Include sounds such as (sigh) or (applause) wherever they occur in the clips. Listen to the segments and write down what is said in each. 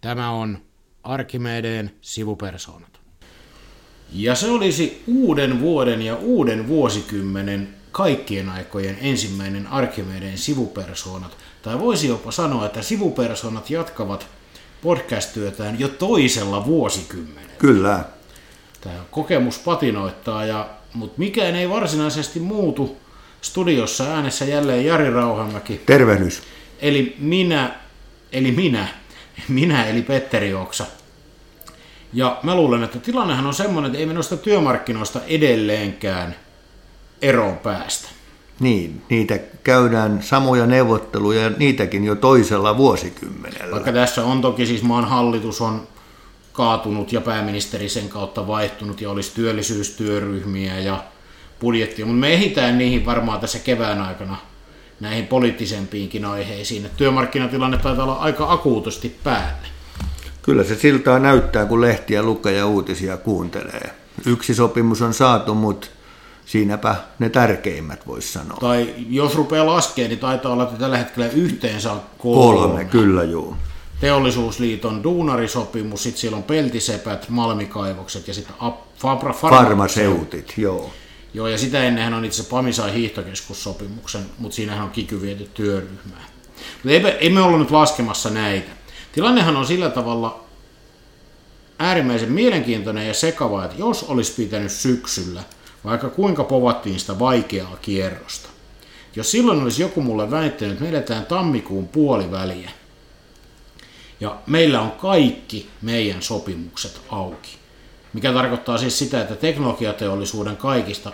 Tämä on Arkimedeen sivupersoonat. Ja se olisi uuden vuoden ja uuden vuosikymmenen kaikkien aikojen ensimmäinen Arkimedeen sivupersoonat. Tai voisi jopa sanoa, että sivupersoonat jatkavat podcast-työtään jo toisella vuosikymmenellä. Kyllä. Tämä kokemus patinoittaa, ja, mutta mikään ei varsinaisesti muutu. Studiossa äänessä jälleen Jari Rauhamäki. Tervehdys. Eli minä, eli minä, minä eli Petteri Oksa. Ja mä luulen, että tilannehan on semmoinen, että ei me noista työmarkkinoista edelleenkään eroon päästä. Niin, niitä käydään samoja neuvotteluja ja niitäkin jo toisella vuosikymmenellä. Vaikka tässä on toki siis maan hallitus on kaatunut ja pääministeri sen kautta vaihtunut ja olisi työllisyystyöryhmiä ja budjettia, mutta me ehditään niihin varmaan tässä kevään aikana näihin poliittisempiinkin aiheisiin. Että työmarkkinatilanne taitaa olla aika akuutosti päällä. Kyllä se siltaa näyttää, kun lehtiä lukee ja uutisia kuuntelee. Yksi sopimus on saatu, mutta siinäpä ne tärkeimmät voisi sanoa. Tai jos rupeaa laskemaan, niin taitaa olla että tällä hetkellä yhteensä kolme. Kolme, kyllä juu. Teollisuusliiton duunarisopimus, sitten siellä on peltisepät, malmikaivokset ja sitten Fabra Farmaseutit, joo. Joo, ja sitä ennenhän on itse PAMI sai hiihtokeskussopimuksen, mutta siinähän on kiky viety työryhmää. Mutta ei, ei me olla nyt laskemassa näitä. Tilannehan on sillä tavalla äärimmäisen mielenkiintoinen ja sekava, että jos olisi pitänyt syksyllä, vaikka kuinka povattiin sitä vaikeaa kierrosta, jos silloin olisi joku mulle väittänyt, että me edetään tammikuun puoliväliä, ja meillä on kaikki meidän sopimukset auki, mikä tarkoittaa siis sitä, että teknologiateollisuuden kaikista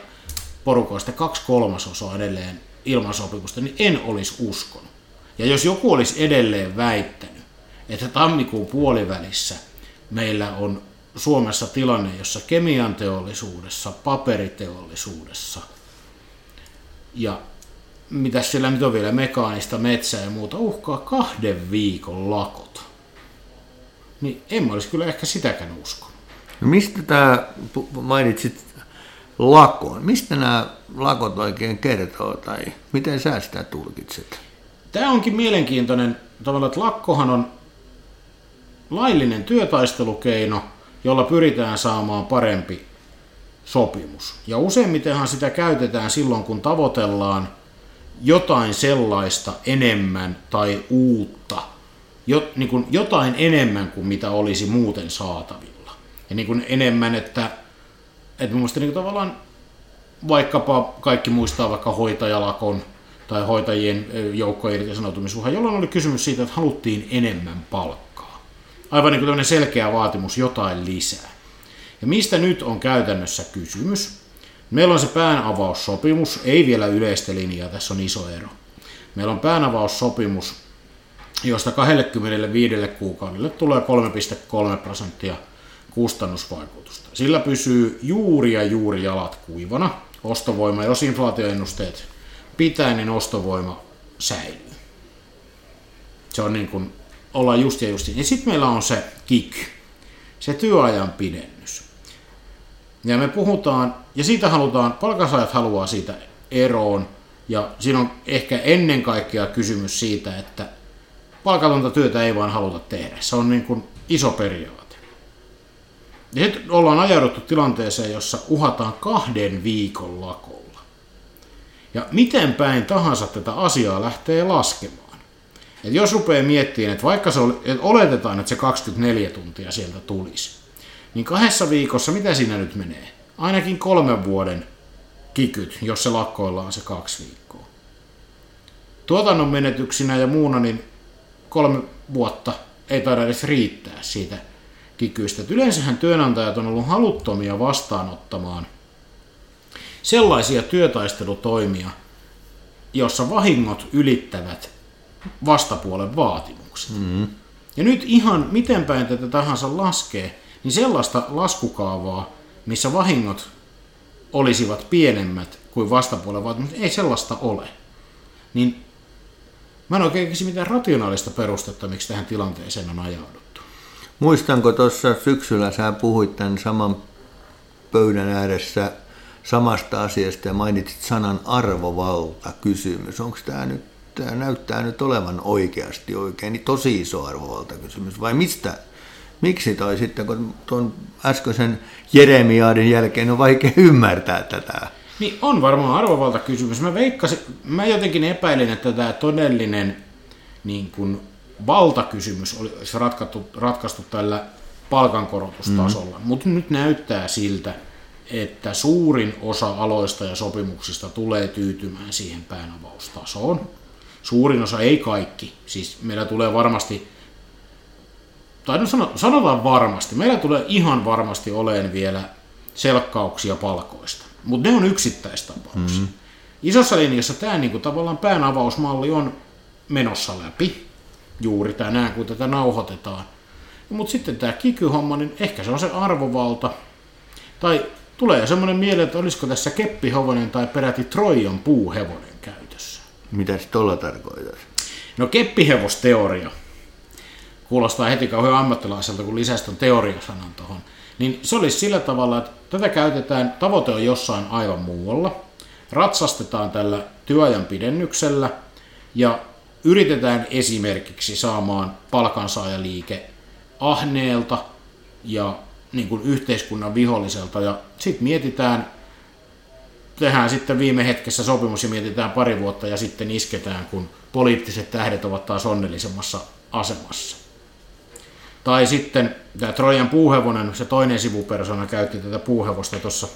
porukoista kaksi kolmasosaa edelleen ilman sopimusta, niin en olisi uskonut. Ja jos joku olisi edelleen väittänyt, että tammikuun puolivälissä meillä on Suomessa tilanne, jossa kemian teollisuudessa, paperiteollisuudessa ja mitä siellä nyt on vielä, mekaanista metsää ja muuta, uhkaa kahden viikon lakot. Niin en mä olisi kyllä ehkä sitäkään uskonut. No mistä tämä, mainitsit lakon, mistä nämä lakot oikein kertoo tai miten sä sitä tulkitset? Tämä onkin mielenkiintoinen tavalla, että lakkohan on laillinen työtaistelukeino, jolla pyritään saamaan parempi sopimus. Ja useimmitenhan sitä käytetään silloin, kun tavoitellaan jotain sellaista enemmän tai uutta, jo, niin kuin jotain enemmän kuin mitä olisi muuten saatavilla. Ja niin kuin enemmän, että, että minusta niin kuin tavallaan vaikkapa kaikki muistaa vaikka hoitajalakon tai hoitajien joukkojen irtisanoutumisuhan, jolloin oli kysymys siitä, että haluttiin enemmän palkkaa aivan niin kuin selkeä vaatimus jotain lisää. Ja mistä nyt on käytännössä kysymys? Meillä on se päänavaussopimus, ei vielä yleistä linjaa, tässä on iso ero. Meillä on päänavaussopimus, josta 25 kuukaudelle tulee 3,3 prosenttia kustannusvaikutusta. Sillä pysyy juuri ja juuri jalat kuivana. Ostovoima, jos inflaatioennusteet pitää, niin ostovoima säilyy. Se on niin kuin olla just ja just. Ja sitten meillä on se kick, se työajan pidennys. Ja me puhutaan, ja siitä halutaan, palkansaajat haluaa siitä eroon, ja siinä on ehkä ennen kaikkea kysymys siitä, että palkatonta työtä ei vaan haluta tehdä. Se on niin kuin iso periaate. Sitten ollaan ajauduttu tilanteeseen, jossa uhataan kahden viikon lakolla. Ja miten päin tahansa tätä asiaa lähtee laskemaan et jos rupeaa miettimään, että vaikka se oli, että oletetaan, että se 24 tuntia sieltä tulisi, niin kahdessa viikossa, mitä siinä nyt menee? Ainakin kolmen vuoden kikyt, jos se lakkoillaan se kaksi viikkoa. Tuotannon menetyksinä ja muuna, niin kolme vuotta ei taida edes riittää siitä kikyistä. Et yleensähän työnantajat on ollut haluttomia vastaanottamaan sellaisia työtaistelutoimia, jossa vahingot ylittävät vastapuolen vaatimukset. Mm. Ja nyt ihan miten päin tätä tahansa laskee, niin sellaista laskukaavaa, missä vahingot olisivat pienemmät kuin vastapuolen vaatimukset, ei sellaista ole. Niin mä en oikein keksi mitään rationaalista perustetta, miksi tähän tilanteeseen on ajauduttu. Muistanko tuossa syksyllä sä puhuit tämän saman pöydän ääressä samasta asiasta ja mainitsit sanan arvovalta kysymys. Onko tämä nyt tämä näyttää nyt olevan oikeasti oikein niin tosi iso arvovaltakysymys, vai mistä, miksi toi sitten, kun tuon äskeisen Jeremiaadin jälkeen on vaikea ymmärtää tätä? Niin on varmaan arvovaltakysymys. Mä veikkasin, mä jotenkin epäilin, että tämä todellinen niin kuin, valtakysymys olisi ratkaistu, ratkaistu tällä palkankorotustasolla, mm. mutta nyt näyttää siltä, että suurin osa aloista ja sopimuksista tulee tyytymään siihen päänavaustasoon. Suurin osa, ei kaikki. Siis meillä tulee varmasti, tai no sanotaan varmasti, meillä tulee ihan varmasti oleen vielä selkkauksia palkoista. Mutta ne on yksittäistapauksia. Mm-hmm. Isossa linjassa tämä niinku, tavallaan päänavausmalli on menossa läpi juuri tänään, kun tätä nauhoitetaan. Mutta sitten tämä kikyhomma, niin ehkä se on se arvovalta. Tai tulee semmoinen mieleen, että olisiko tässä keppihevonen tai peräti Trojan puuhevonen käytössä. Mitä se tuolla tarkoittaa? No keppihevosteoria. Kuulostaa heti kauhean ammattilaiselta, kun lisästä on teoriasanan tuohon. Niin se olisi sillä tavalla, että tätä käytetään, tavoite on jossain aivan muualla. Ratsastetaan tällä työajan pidennyksellä ja yritetään esimerkiksi saamaan palkansaajaliike ahneelta ja niin kuin yhteiskunnan viholliselta ja sitten mietitään, tehdään sitten viime hetkessä sopimus ja mietitään pari vuotta ja sitten isketään, kun poliittiset tähdet ovat taas onnellisemmassa asemassa. Tai sitten tämä Trojan puuhevonen, se toinen sivupersona käytti tätä puuhevosta tuossa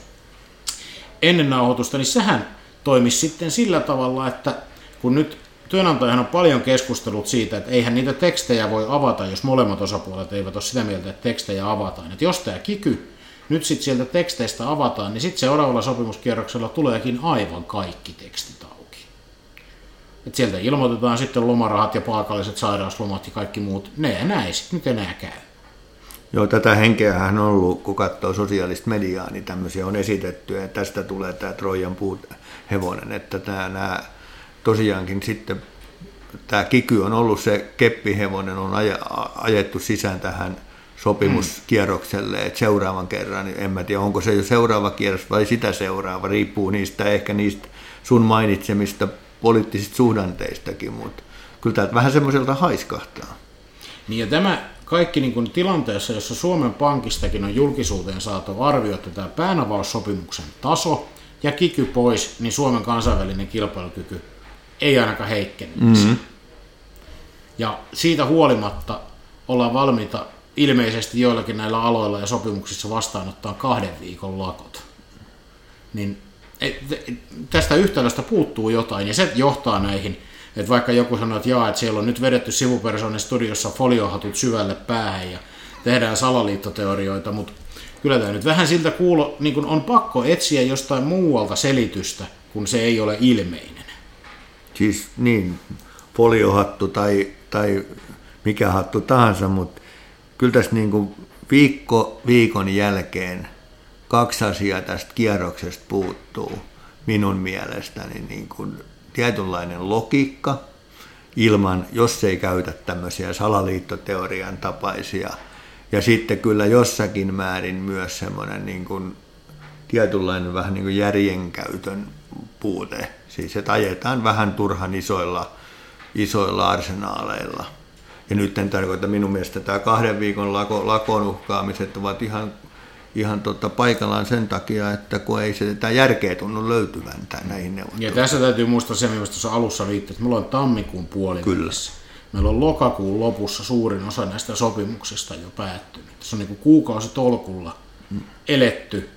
ennen nauhoitusta, niin sehän toimisi sitten sillä tavalla, että kun nyt työnantajahan on paljon keskustellut siitä, että eihän niitä tekstejä voi avata, jos molemmat osapuolet eivät ole sitä mieltä, että tekstejä avataan. Että jos tämä kiky nyt sitten sieltä teksteistä avataan, niin sitten seuraavalla sopimuskierroksella tuleekin aivan kaikki tekstit auki. Et sieltä ilmoitetaan sitten lomarahat ja palkalliset sairauslomat ja kaikki muut. Ne ja näin sitten nyt enää käy. Joo, tätä henkeähän on ollut, kun katsoo sosiaalista mediaa, niin tämmöisiä on esitetty, ja tästä tulee tämä Trojan puut hevonen, että tämä, nämä tosiaankin sitten tämä kiky on ollut se keppihevonen, on ajettu sisään tähän sopimuskierrokselle, että seuraavan kerran, niin en mä tiedä, onko se jo seuraava kierros vai sitä seuraava, riippuu niistä ehkä niistä sun mainitsemista poliittisista suhdanteistakin, mutta kyllä tämä vähän semmoiselta haiskahtaa. Niin ja tämä kaikki niin kuin tilanteessa, jossa Suomen Pankistakin on julkisuuteen saatu arvio, että tämä päänavaussopimuksen taso ja kiky pois, niin Suomen kansainvälinen kilpailukyky ei ainakaan heikkene. Mm-hmm. Ja siitä huolimatta ollaan valmiita ilmeisesti joillakin näillä aloilla ja sopimuksissa vastaanottaa kahden viikon lakot. Niin tästä yhtälöstä puuttuu jotain ja se johtaa näihin, että vaikka joku sanoo, että jaa, että siellä on nyt vedetty sivupersonen studiossa foliohatut syvälle päähän ja tehdään salaliittoteorioita, mutta kyllä tämä nyt vähän siltä kuulo, niin on pakko etsiä jostain muualta selitystä, kun se ei ole ilmeinen siis niin, foliohattu tai, tai mikä hattu tahansa, mutta kyllä tässä niin kuin viikko viikon jälkeen kaksi asiaa tästä kierroksesta puuttuu minun mielestäni. Niin kuin tietynlainen logiikka ilman, jos ei käytä tämmöisiä salaliittoteorian tapaisia. Ja sitten kyllä jossakin määrin myös semmoinen niin kuin tietynlainen vähän niin kuin järjenkäytön puute. Siis että ajetaan vähän turhan isoilla, isoilla arsenaaleilla. Ja nyt en tarkoita minun mielestä tämä kahden viikon lako, lakon uhkaamiset ovat ihan, ihan tota paikallaan sen takia, että kun ei se tämä järkeä tunnu löytyvän tämän näihin neuvotteluihin. Ja tässä täytyy muistaa se, mistä tuossa alussa viittaa, että meillä on tammikuun puoli. Kyllä. Meillä on lokakuun lopussa suurin osa näistä sopimuksista jo päättynyt. Se on niin kuin kuukausi tolkulla mm. eletty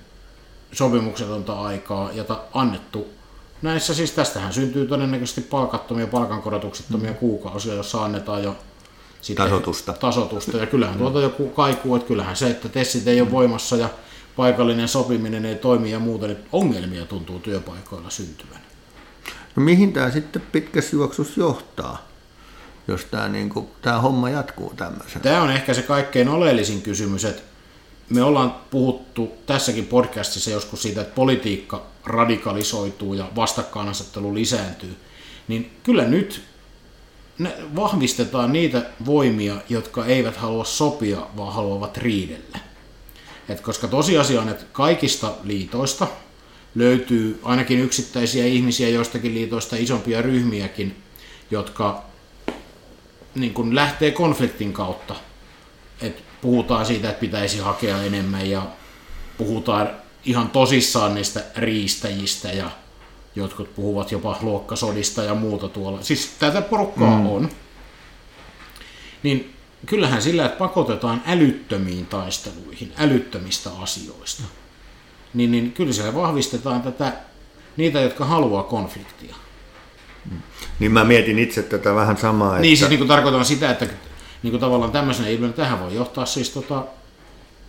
sopimuksetonta aikaa, jota annettu näissä siis tästähän syntyy todennäköisesti palkattomia, palkankorotuksettomia mm. kuukausia, jossa annetaan jo sitten tasotusta. tasotusta. Ja kyllähän tuota joku kaikuu, että kyllähän se, että tessit ei ole voimassa ja paikallinen sopiminen ei toimi ja muuten, että ongelmia tuntuu työpaikoilla syntyvän. No mihin tämä sitten pitkässä juoksussa johtaa, jos tämä, niin kuin, tämä homma jatkuu tämmöisenä? Tämä on ehkä se kaikkein oleellisin kysymys, että me ollaan puhuttu tässäkin podcastissa joskus siitä, että politiikka radikalisoituu ja vastakkainasettelu lisääntyy, niin kyllä nyt vahvistetaan niitä voimia, jotka eivät halua sopia, vaan haluavat riidellä. Et koska tosiasia on, että kaikista liitoista löytyy ainakin yksittäisiä ihmisiä joistakin liitoista isompia ryhmiäkin, jotka niin kuin lähtee konfliktin kautta. Et puhutaan siitä, että pitäisi hakea enemmän ja puhutaan ihan tosissaan niistä riistäjistä ja jotkut puhuvat jopa luokkasodista ja muuta tuolla. Siis tätä porukkaa mm. on. Niin kyllähän sillä, että pakotetaan älyttömiin taisteluihin, älyttömistä asioista, niin, niin kyllä siellä vahvistetaan tätä, niitä, jotka haluaa konfliktia. Niin mä mietin itse tätä vähän samaa. Niin, että... Niin siis niin tarkoitan sitä, että niin kuin tavallaan tämmöisenä ilmiönä tähän voi johtaa siis tota,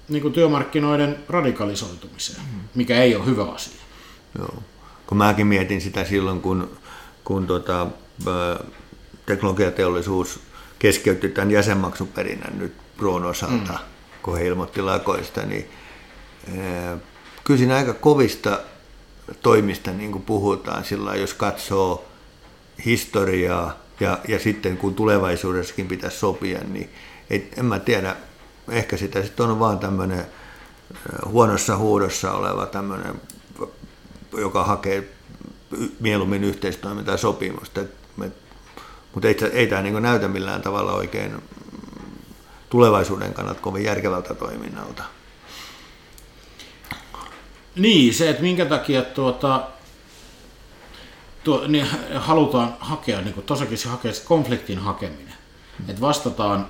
niin kuin työmarkkinoiden radikalisoitumiseen, mikä ei ole hyvä asia. Joo. Kun mäkin mietin sitä silloin, kun, kun tota, teknologiateollisuus keskeytti tämän jäsenmaksuperinnän nyt Proon osalta, mm. kun he ilmoitti lakoista, niin kyllä siinä aika kovista toimista niin kuin puhutaan sillä jos katsoo historiaa ja, ja sitten kun tulevaisuudessakin pitäisi sopia, niin et, en mä tiedä, ehkä sitä sitten on vaan tämmöinen huonossa huudossa oleva tämmöinen, joka hakee mieluummin yhteistoimintaa sopimusta. Mutta ei, ei tämä niin näytä millään tavalla oikein tulevaisuuden kannalta kovin järkevältä toiminnalta. Niin, se, että minkä takia tuota, tuo, niin halutaan hakea, niin kuin tosakin se hakee konfliktin hakeminen. Mm. Että vastataan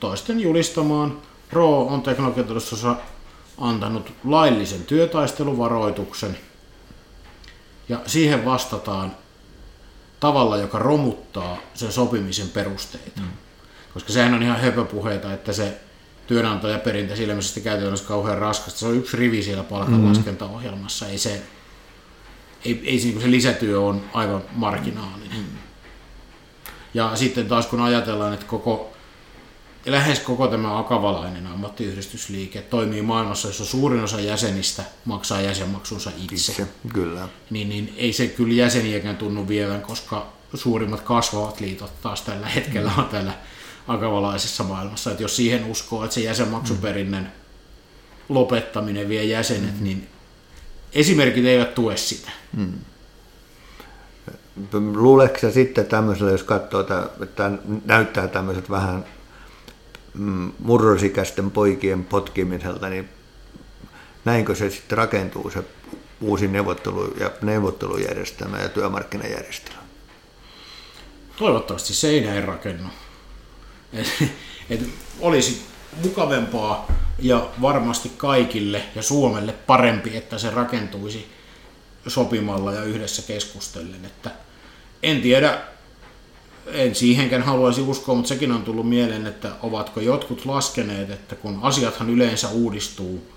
toisten julistamaan. Pro on teknologiateollisuudessa antanut laillisen työtaisteluvaroituksen ja siihen vastataan tavalla, joka romuttaa sen sopimisen perusteita. Mm. Koska sehän on ihan höpöpuheita, että se työnantaja perinteisesti ilmeisesti käytännössä kauhean raskasta. Se on yksi rivi siellä palkanlaskentaohjelmassa. Ei se, ei, ei se, niin se lisätyö on aivan marginaalinen. Mm. Ja sitten taas kun ajatellaan, että koko, lähes koko tämä akavalainen ammattiyhdistysliike toimii maailmassa, jossa suurin osa jäsenistä maksaa jäsenmaksunsa itse. itse kyllä. Niin, niin ei se kyllä jäseniäkään tunnu vievän, koska suurimmat kasvavat liitot taas tällä hetkellä on täällä akavalaisessa maailmassa. Että jos siihen uskoo, että se jäsenmaksuperinnen lopettaminen vie jäsenet, mm. niin esimerkit eivät tue sitä. Mm. Luuleeko sitten tämmöisellä, jos katsoo, että näyttää tämmöiset vähän mm, murrosikäisten poikien potkimiselta, niin näinkö se sitten rakentuu se uusi neuvottelu- ja neuvottelujärjestelmä ja työmarkkinajärjestelmä? Toivottavasti se ei näin rakennu. Et, et olisi mukavempaa ja varmasti kaikille ja Suomelle parempi, että se rakentuisi sopimalla ja yhdessä keskustellen. Että en tiedä, en siihenkään haluaisi uskoa, mutta sekin on tullut mieleen, että ovatko jotkut laskeneet, että kun asiathan yleensä uudistuu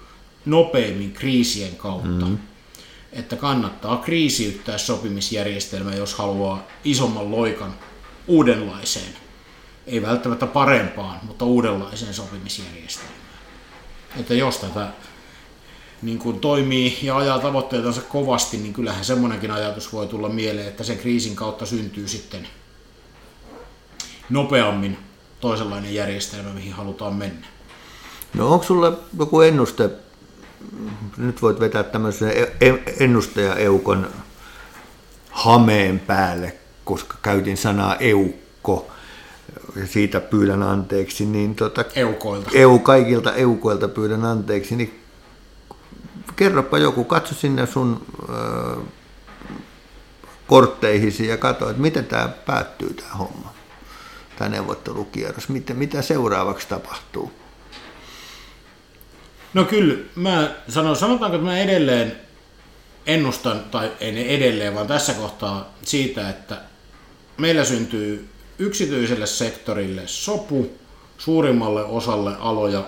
nopeimmin kriisien kautta, mm-hmm. että kannattaa kriisiyttää sopimisjärjestelmä, jos haluaa isomman loikan uudenlaiseen, ei välttämättä parempaan, mutta uudenlaiseen sopimisjärjestelmään. Että jos tätä niin kuin toimii ja ajaa tavoitteitansa kovasti, niin kyllähän semmoinenkin ajatus voi tulla mieleen, että sen kriisin kautta syntyy sitten nopeammin toisenlainen järjestelmä, mihin halutaan mennä. No onko sulla joku ennuste, nyt voit vetää tämmöisen e- e- ennustaja Eukon hameen päälle, koska käytin sanaa eukko, siitä pyydän anteeksi, niin tota, Eukoilta. EU, kaikilta eukoilta pyydän anteeksi, niin kerropa joku, katso sinne sun äh, kortteihisi ja katso, että miten tämä päättyy tämä homma, tämä neuvottelukierros, mitä, mitä seuraavaksi tapahtuu? No kyllä, mä sanon, sanotaanko, että mä edelleen ennustan, tai en edelleen, vaan tässä kohtaa siitä, että meillä syntyy yksityiselle sektorille sopu suurimmalle osalle aloja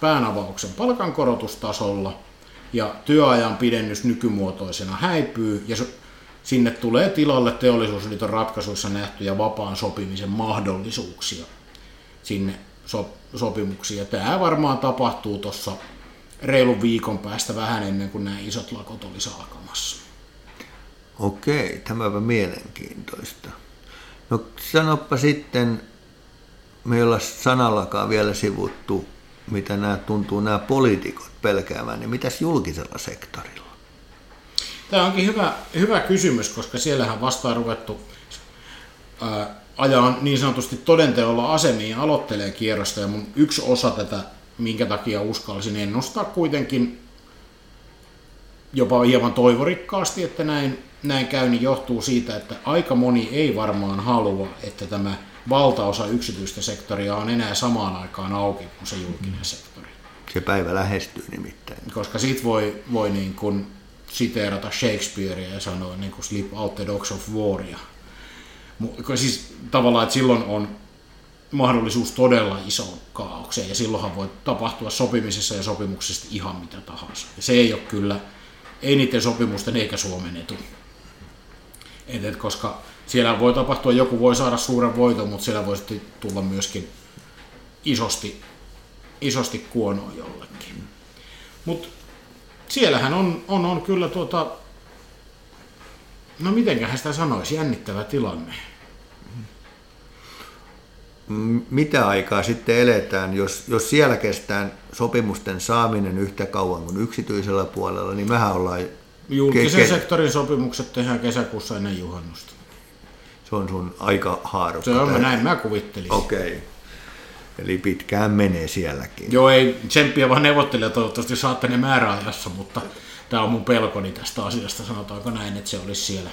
päänavauksen palkankorotustasolla ja työajan pidennys nykymuotoisena häipyy ja sinne tulee tilalle teollisuusliiton ratkaisuissa nähtyjä vapaan sopimisen mahdollisuuksia sinne so- sopimuksiin. Ja tämä varmaan tapahtuu tuossa reilun viikon päästä vähän ennen kuin nämä isot lakot olisi alkamassa. Okei, tämäpä mielenkiintoista. No sanoppa sitten, me ei olla sanallakaan vielä sivuttu, mitä nämä tuntuu nämä poliitikot pelkäävän, niin mitäs julkisella sektorilla? Tämä onkin hyvä, hyvä kysymys, koska siellähän vasta on ruvettu ää, ajaa niin sanotusti todenteolla asemiin ja aloittelee kierrosta. Ja mun yksi osa tätä, minkä takia uskalsin ennustaa kuitenkin jopa hieman toivorikkaasti, että näin, näin käy, niin johtuu siitä, että aika moni ei varmaan halua, että tämä valtaosa yksityistä sektoria on enää samaan aikaan auki kuin se julkinen sektori. Se päivä lähestyy nimittäin. Koska sit voi, voi niin kuin siteerata Shakespearea ja sanoa niin kuin slip out the dogs of waria. Siis tavallaan, että silloin on mahdollisuus todella isoon kaaukseen ja silloinhan voi tapahtua sopimisessa ja sopimuksesta ihan mitä tahansa. Ja se ei ole kyllä, ei niiden sopimusten eikä Suomen etu. Et, et, koska siellä voi tapahtua, joku voi saada suuren voiton, mutta siellä voi sitten tulla myöskin isosti, isosti kuonoa jollekin. Mutta siellähän on, on, on kyllä tuota, no mitenköhän sitä sanoisi, jännittävä tilanne. Mitä aikaa sitten eletään, jos, jos siellä kestää sopimusten saaminen yhtä kauan kuin yksityisellä puolella, niin mehän ollaan... Julkisen ke- sektorin sopimukset tehdään kesäkuussa ennen juhannusta. Se on sun aika haarukka. Se on, mä näin mä kuvittelin. Okei. Okay. Eli pitkään menee sielläkin. Joo, ei tsemppiä vaan neuvottelijat toivottavasti saatte ne määräajassa, mutta tämä on mun pelkoni tästä asiasta, sanotaanko näin, että se olisi siellä.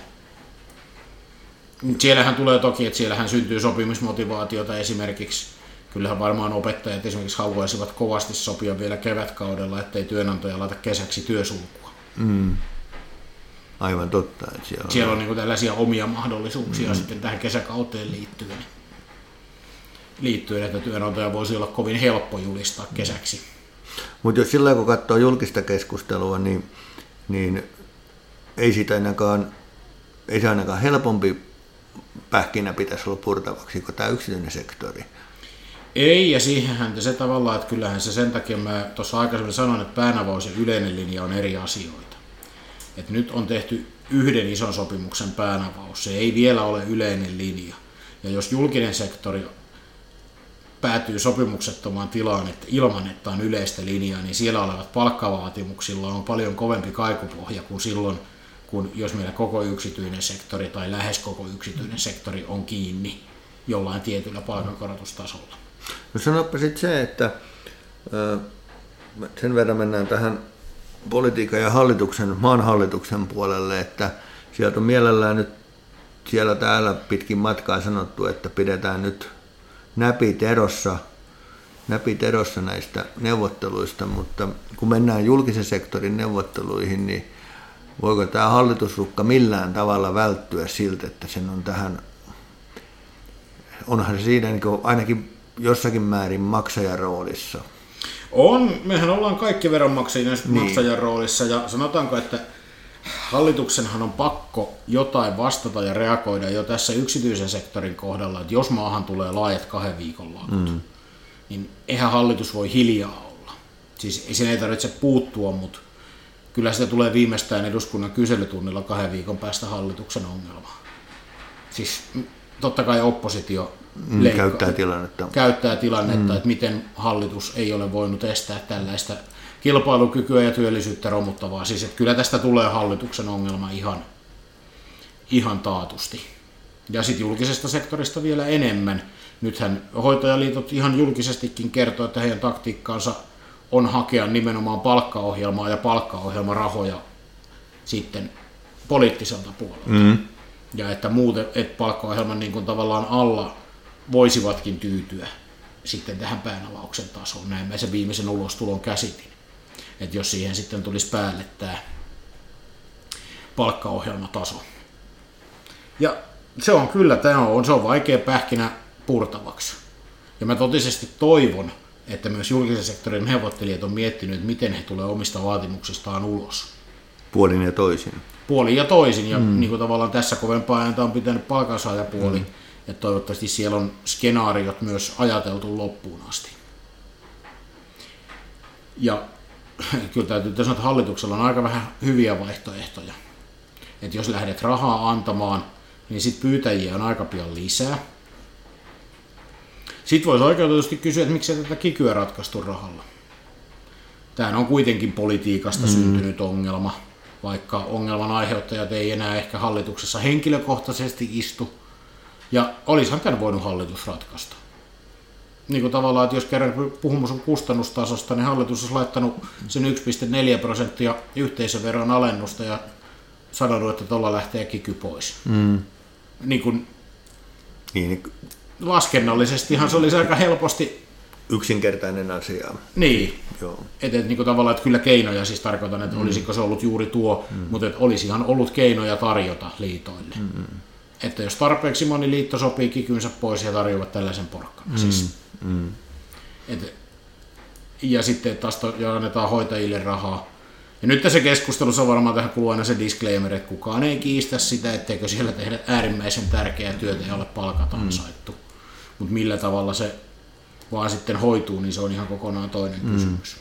Siellähän tulee toki, että siellähän syntyy sopimismotivaatiota esimerkiksi. Kyllähän varmaan opettajat esimerkiksi haluaisivat kovasti sopia vielä kevätkaudella, ettei työnantaja laita kesäksi työsulkua. Mm. Aivan totta. Että siellä on, siellä on niin tällaisia omia mahdollisuuksia mm. sitten tähän kesäkauteen liittyen. Liittyen, että työnantaja voisi olla kovin helppo julistaa kesäksi. Mutta jos sillä kun katsoo julkista keskustelua, niin, niin ei sitä ainakaan, ei se ainakaan helpompi pähkinä pitäisi olla purtavaksi kuin tämä yksityinen sektori. Ei, ja siihenhän se tavallaan, että kyllähän se sen takia, mä tuossa aikaisemmin sanoin, että päänavaus ja yleinen linja on eri asioita. Et nyt on tehty yhden ison sopimuksen päänavaus, se ei vielä ole yleinen linja. Ja jos julkinen sektori päätyy sopimuksettomaan tilaan että ilman, että on yleistä linjaa, niin siellä olevat palkkavaatimuksilla on paljon kovempi kaikupohja kuin silloin, kun jos meillä koko yksityinen sektori tai lähes koko yksityinen sektori on kiinni jollain tietyllä palkankorotustasolla. No sanoppa sitten se, että sen verran mennään tähän politiikan ja hallituksen, maan hallituksen puolelle, että sieltä on mielellään nyt siellä täällä pitkin matkaa sanottu, että pidetään nyt näpit erossa, näpit erossa näistä neuvotteluista, mutta kun mennään julkisen sektorin neuvotteluihin, niin voiko tämä hallitusrukka millään tavalla välttyä siltä, että sen on tähän, onhan se siinä niin ainakin jossakin määrin maksajan roolissa. On, mehän ollaan kaikki veronmaksajia niin. maksajan roolissa ja sanotaanko, että hallituksenhan on pakko jotain vastata ja reagoida jo tässä yksityisen sektorin kohdalla, että jos maahan tulee laajat kahden viikon lakot, mm. niin eihän hallitus voi hiljaa olla. Siis ei sen ei tarvitse puuttua, mutta kyllä sitä tulee viimeistään eduskunnan kyselytunnilla kahden viikon päästä hallituksen ongelma. Siis totta kai oppositio mm, leikkaa, käyttää tilannetta, käyttää tilannetta mm. että miten hallitus ei ole voinut estää tällaista kilpailukykyä ja työllisyyttä romuttavaa. Siis että kyllä tästä tulee hallituksen ongelma ihan, ihan taatusti. Ja sitten julkisesta sektorista vielä enemmän. Nythän hoitajaliitot ihan julkisestikin kertoo, että heidän taktiikkaansa on hakea nimenomaan palkkaohjelmaa ja palkkaohjelmarahoja sitten poliittiselta puolelta. Mm. Ja että muuten, että palkkaohjelman niin kuin tavallaan alla voisivatkin tyytyä sitten tähän päänavauksen tasoon. Näin mä sen viimeisen ulostulon käsitin että jos siihen sitten tulisi päälle tämä palkkaohjelmataso. Ja se on kyllä, tämä on, se on vaikea pähkinä purtavaksi. Ja mä totisesti toivon, että myös julkisen sektorin neuvottelijat on miettinyt, että miten he tulee omista vaatimuksistaan ulos. Puolin ja toisin. Puolin ja toisin, ja mm. niin kuin tavallaan tässä kovempaa ääntä on pitänyt palkansaajapuoli, mm. ja toivottavasti siellä on skenaariot myös ajateltu loppuun asti. Ja (laughs) kyllä täytyy sanoa, että hallituksella on aika vähän hyviä vaihtoehtoja. Että jos lähdet rahaa antamaan, niin sitten pyytäjiä on aika pian lisää. Sitten voisi oikeutetusti kysyä, että miksi tätä kikyä ratkaistu rahalla. Tämä on kuitenkin politiikasta mm. syntynyt ongelma, vaikka ongelman aiheuttajat ei enää ehkä hallituksessa henkilökohtaisesti istu, Ja olisihan tämän voinut hallitus ratkaista. Niin kuin tavallaan, että jos kerran puhumus on kustannustasosta, niin hallitus olisi laittanut sen 1,4 prosenttia yhteisöveron alennusta ja sanonut, että tuolla lähtee kiky pois. Mm. Niin kuin Niin, laskennallisestihan se olisi aika helposti, yksinkertainen asia. niin, Joo. että et, niin tavallaan, että kyllä keinoja siis tarkoitan, että mm. olisiko se ollut juuri tuo, mm. mutta että olisihan ollut keinoja tarjota liitoille. Mm. Että jos tarpeeksi moni liitto sopii kikynsä pois ja tarjoavat tällaisen porkkana. Mm. Siis, Mm. et, ja sitten taas to, ja annetaan hoitajille rahaa. Ja nyt tässä keskustelussa on varmaan tähän kuluu aina se disclaimer, että kukaan ei kiistä sitä, etteikö siellä tehdä äärimmäisen tärkeää työtä ja ole palkat ansaittu. Mm. Mutta millä tavalla se vaan sitten hoituu, niin se on ihan kokonaan toinen mm. kysymys.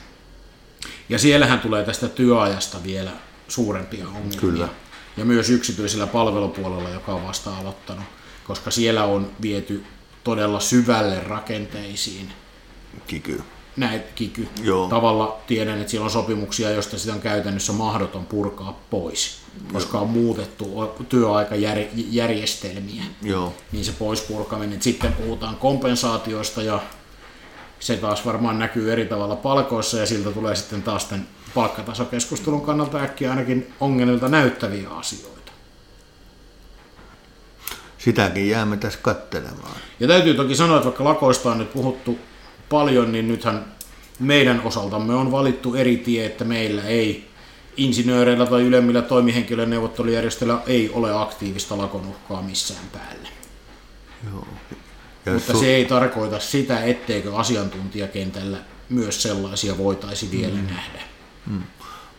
Ja siellähän tulee tästä työajasta vielä suurempia ongelmia. Kyllä. Ja myös yksityisellä palvelupuolella, joka on vasta aloittanut, koska siellä on viety todella syvälle rakenteisiin Kiky. Näitä kiky. Joo. Tavalla tiedän, että siellä on sopimuksia, joista sitä on käytännössä mahdoton purkaa pois, koska on muutettu työaikajärjestelmiä. Joo. Niin se pois purkaminen. Sitten puhutaan kompensaatioista ja se taas varmaan näkyy eri tavalla palkoissa ja siltä tulee sitten taas tämän palkkatasokeskustelun kannalta äkkiä ainakin ongelmilta näyttäviä asioita. Sitäkin jäämme tässä kattelemaan. Ja täytyy toki sanoa, että vaikka lakoista on nyt puhuttu paljon, niin nythän meidän osaltamme on valittu eri tie, että meillä ei insinööreillä tai ylemmillä toimihenkilön neuvottelujärjestöillä ei ole aktiivista lakon uhkaa missään päällä. Joo. Ja Mutta su- se ei tarkoita sitä, etteikö asiantuntijakentällä myös sellaisia voitaisi vielä mm. nähdä.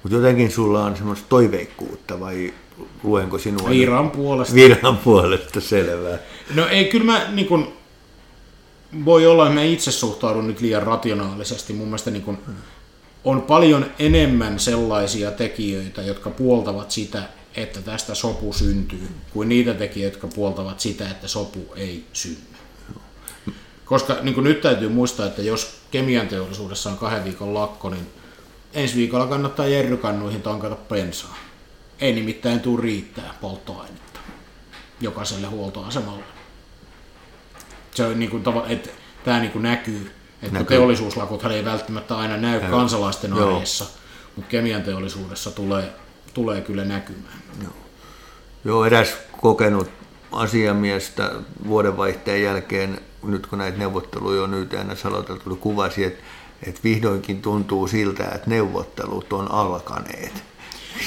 Mutta jotenkin sulla on semmoista toiveikkuutta vai luenko sinua? Viran puolesta. Viran puolesta, selvää. No ei, kyllä mä niin kun, voi olla, että mä itse suhtaudun nyt liian rationaalisesti. Mun mielestä niin kun, on paljon enemmän sellaisia tekijöitä, jotka puoltavat sitä, että tästä sopu syntyy, kuin niitä tekijöitä, jotka puoltavat sitä, että sopu ei synny. Koska niin nyt täytyy muistaa, että jos kemian teollisuudessa on kahden viikon lakko, niin ensi viikolla kannattaa jerrykannuihin tankata bensaa. Ei nimittäin tule riittää polttoainetta jokaiselle huoltoasemalle. Se on niin kuin, että tämä niin kuin näkyy, että Näkyy. teollisuuslakothan ei välttämättä aina näy Näy. kansalaisten Joo. arjessa, mutta kemian teollisuudessa tulee, tulee kyllä näkymään. Joo, eräs kokenut asiamiestä vuodenvaihteen jälkeen, nyt kun näitä neuvotteluja on YTNS aloitettu, kuvasi, että, että vihdoinkin tuntuu siltä, että neuvottelut on alkaneet.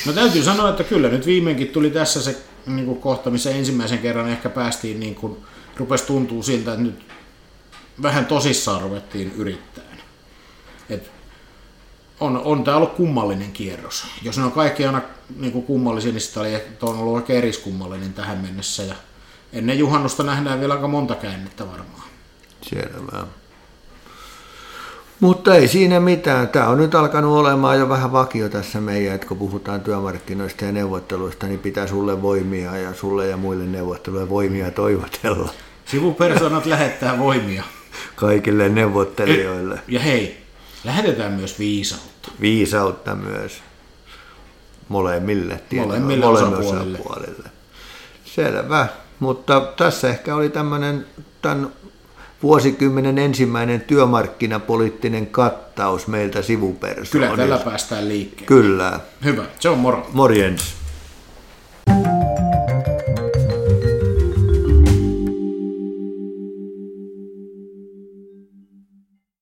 No täytyy sanoa, että kyllä nyt viimeinkin tuli tässä se niin kuin kohta, missä ensimmäisen kerran ehkä päästiin, niin kuin, rupesi tuntuu siltä, että nyt vähän tosissaan ruvettiin yrittää. Et on, on tämä ollut kummallinen kierros. Jos ne on kaikki aina niin kuin kummallisia, niin sitä oli, että on ollut oikein eriskummallinen tähän mennessä. Ja ennen juhannusta nähdään vielä aika monta käännettä varmaan. Selvä. Mutta ei siinä mitään. Tämä on nyt alkanut olemaan jo vähän vakio tässä meidän, että kun puhutaan työmarkkinoista ja neuvotteluista, niin pitää sulle voimia ja sulle ja muille neuvotteluille voimia toivotella Sivupersonat lähettää voimia. kaikille neuvottelijoille. Ja hei, lähetetään myös viisautta. Viisautta myös molemmille, tietysti, Molemmille osapuolille. osapuolille. Selvä, mutta tässä ehkä oli tämmöinen tämän vuosikymmenen ensimmäinen työmarkkinapoliittinen kattaus meiltä Kyllä sivupersoonilta. tällä päästään liikkeelle. Kyllä. Hyvä, se on moro. Morjens.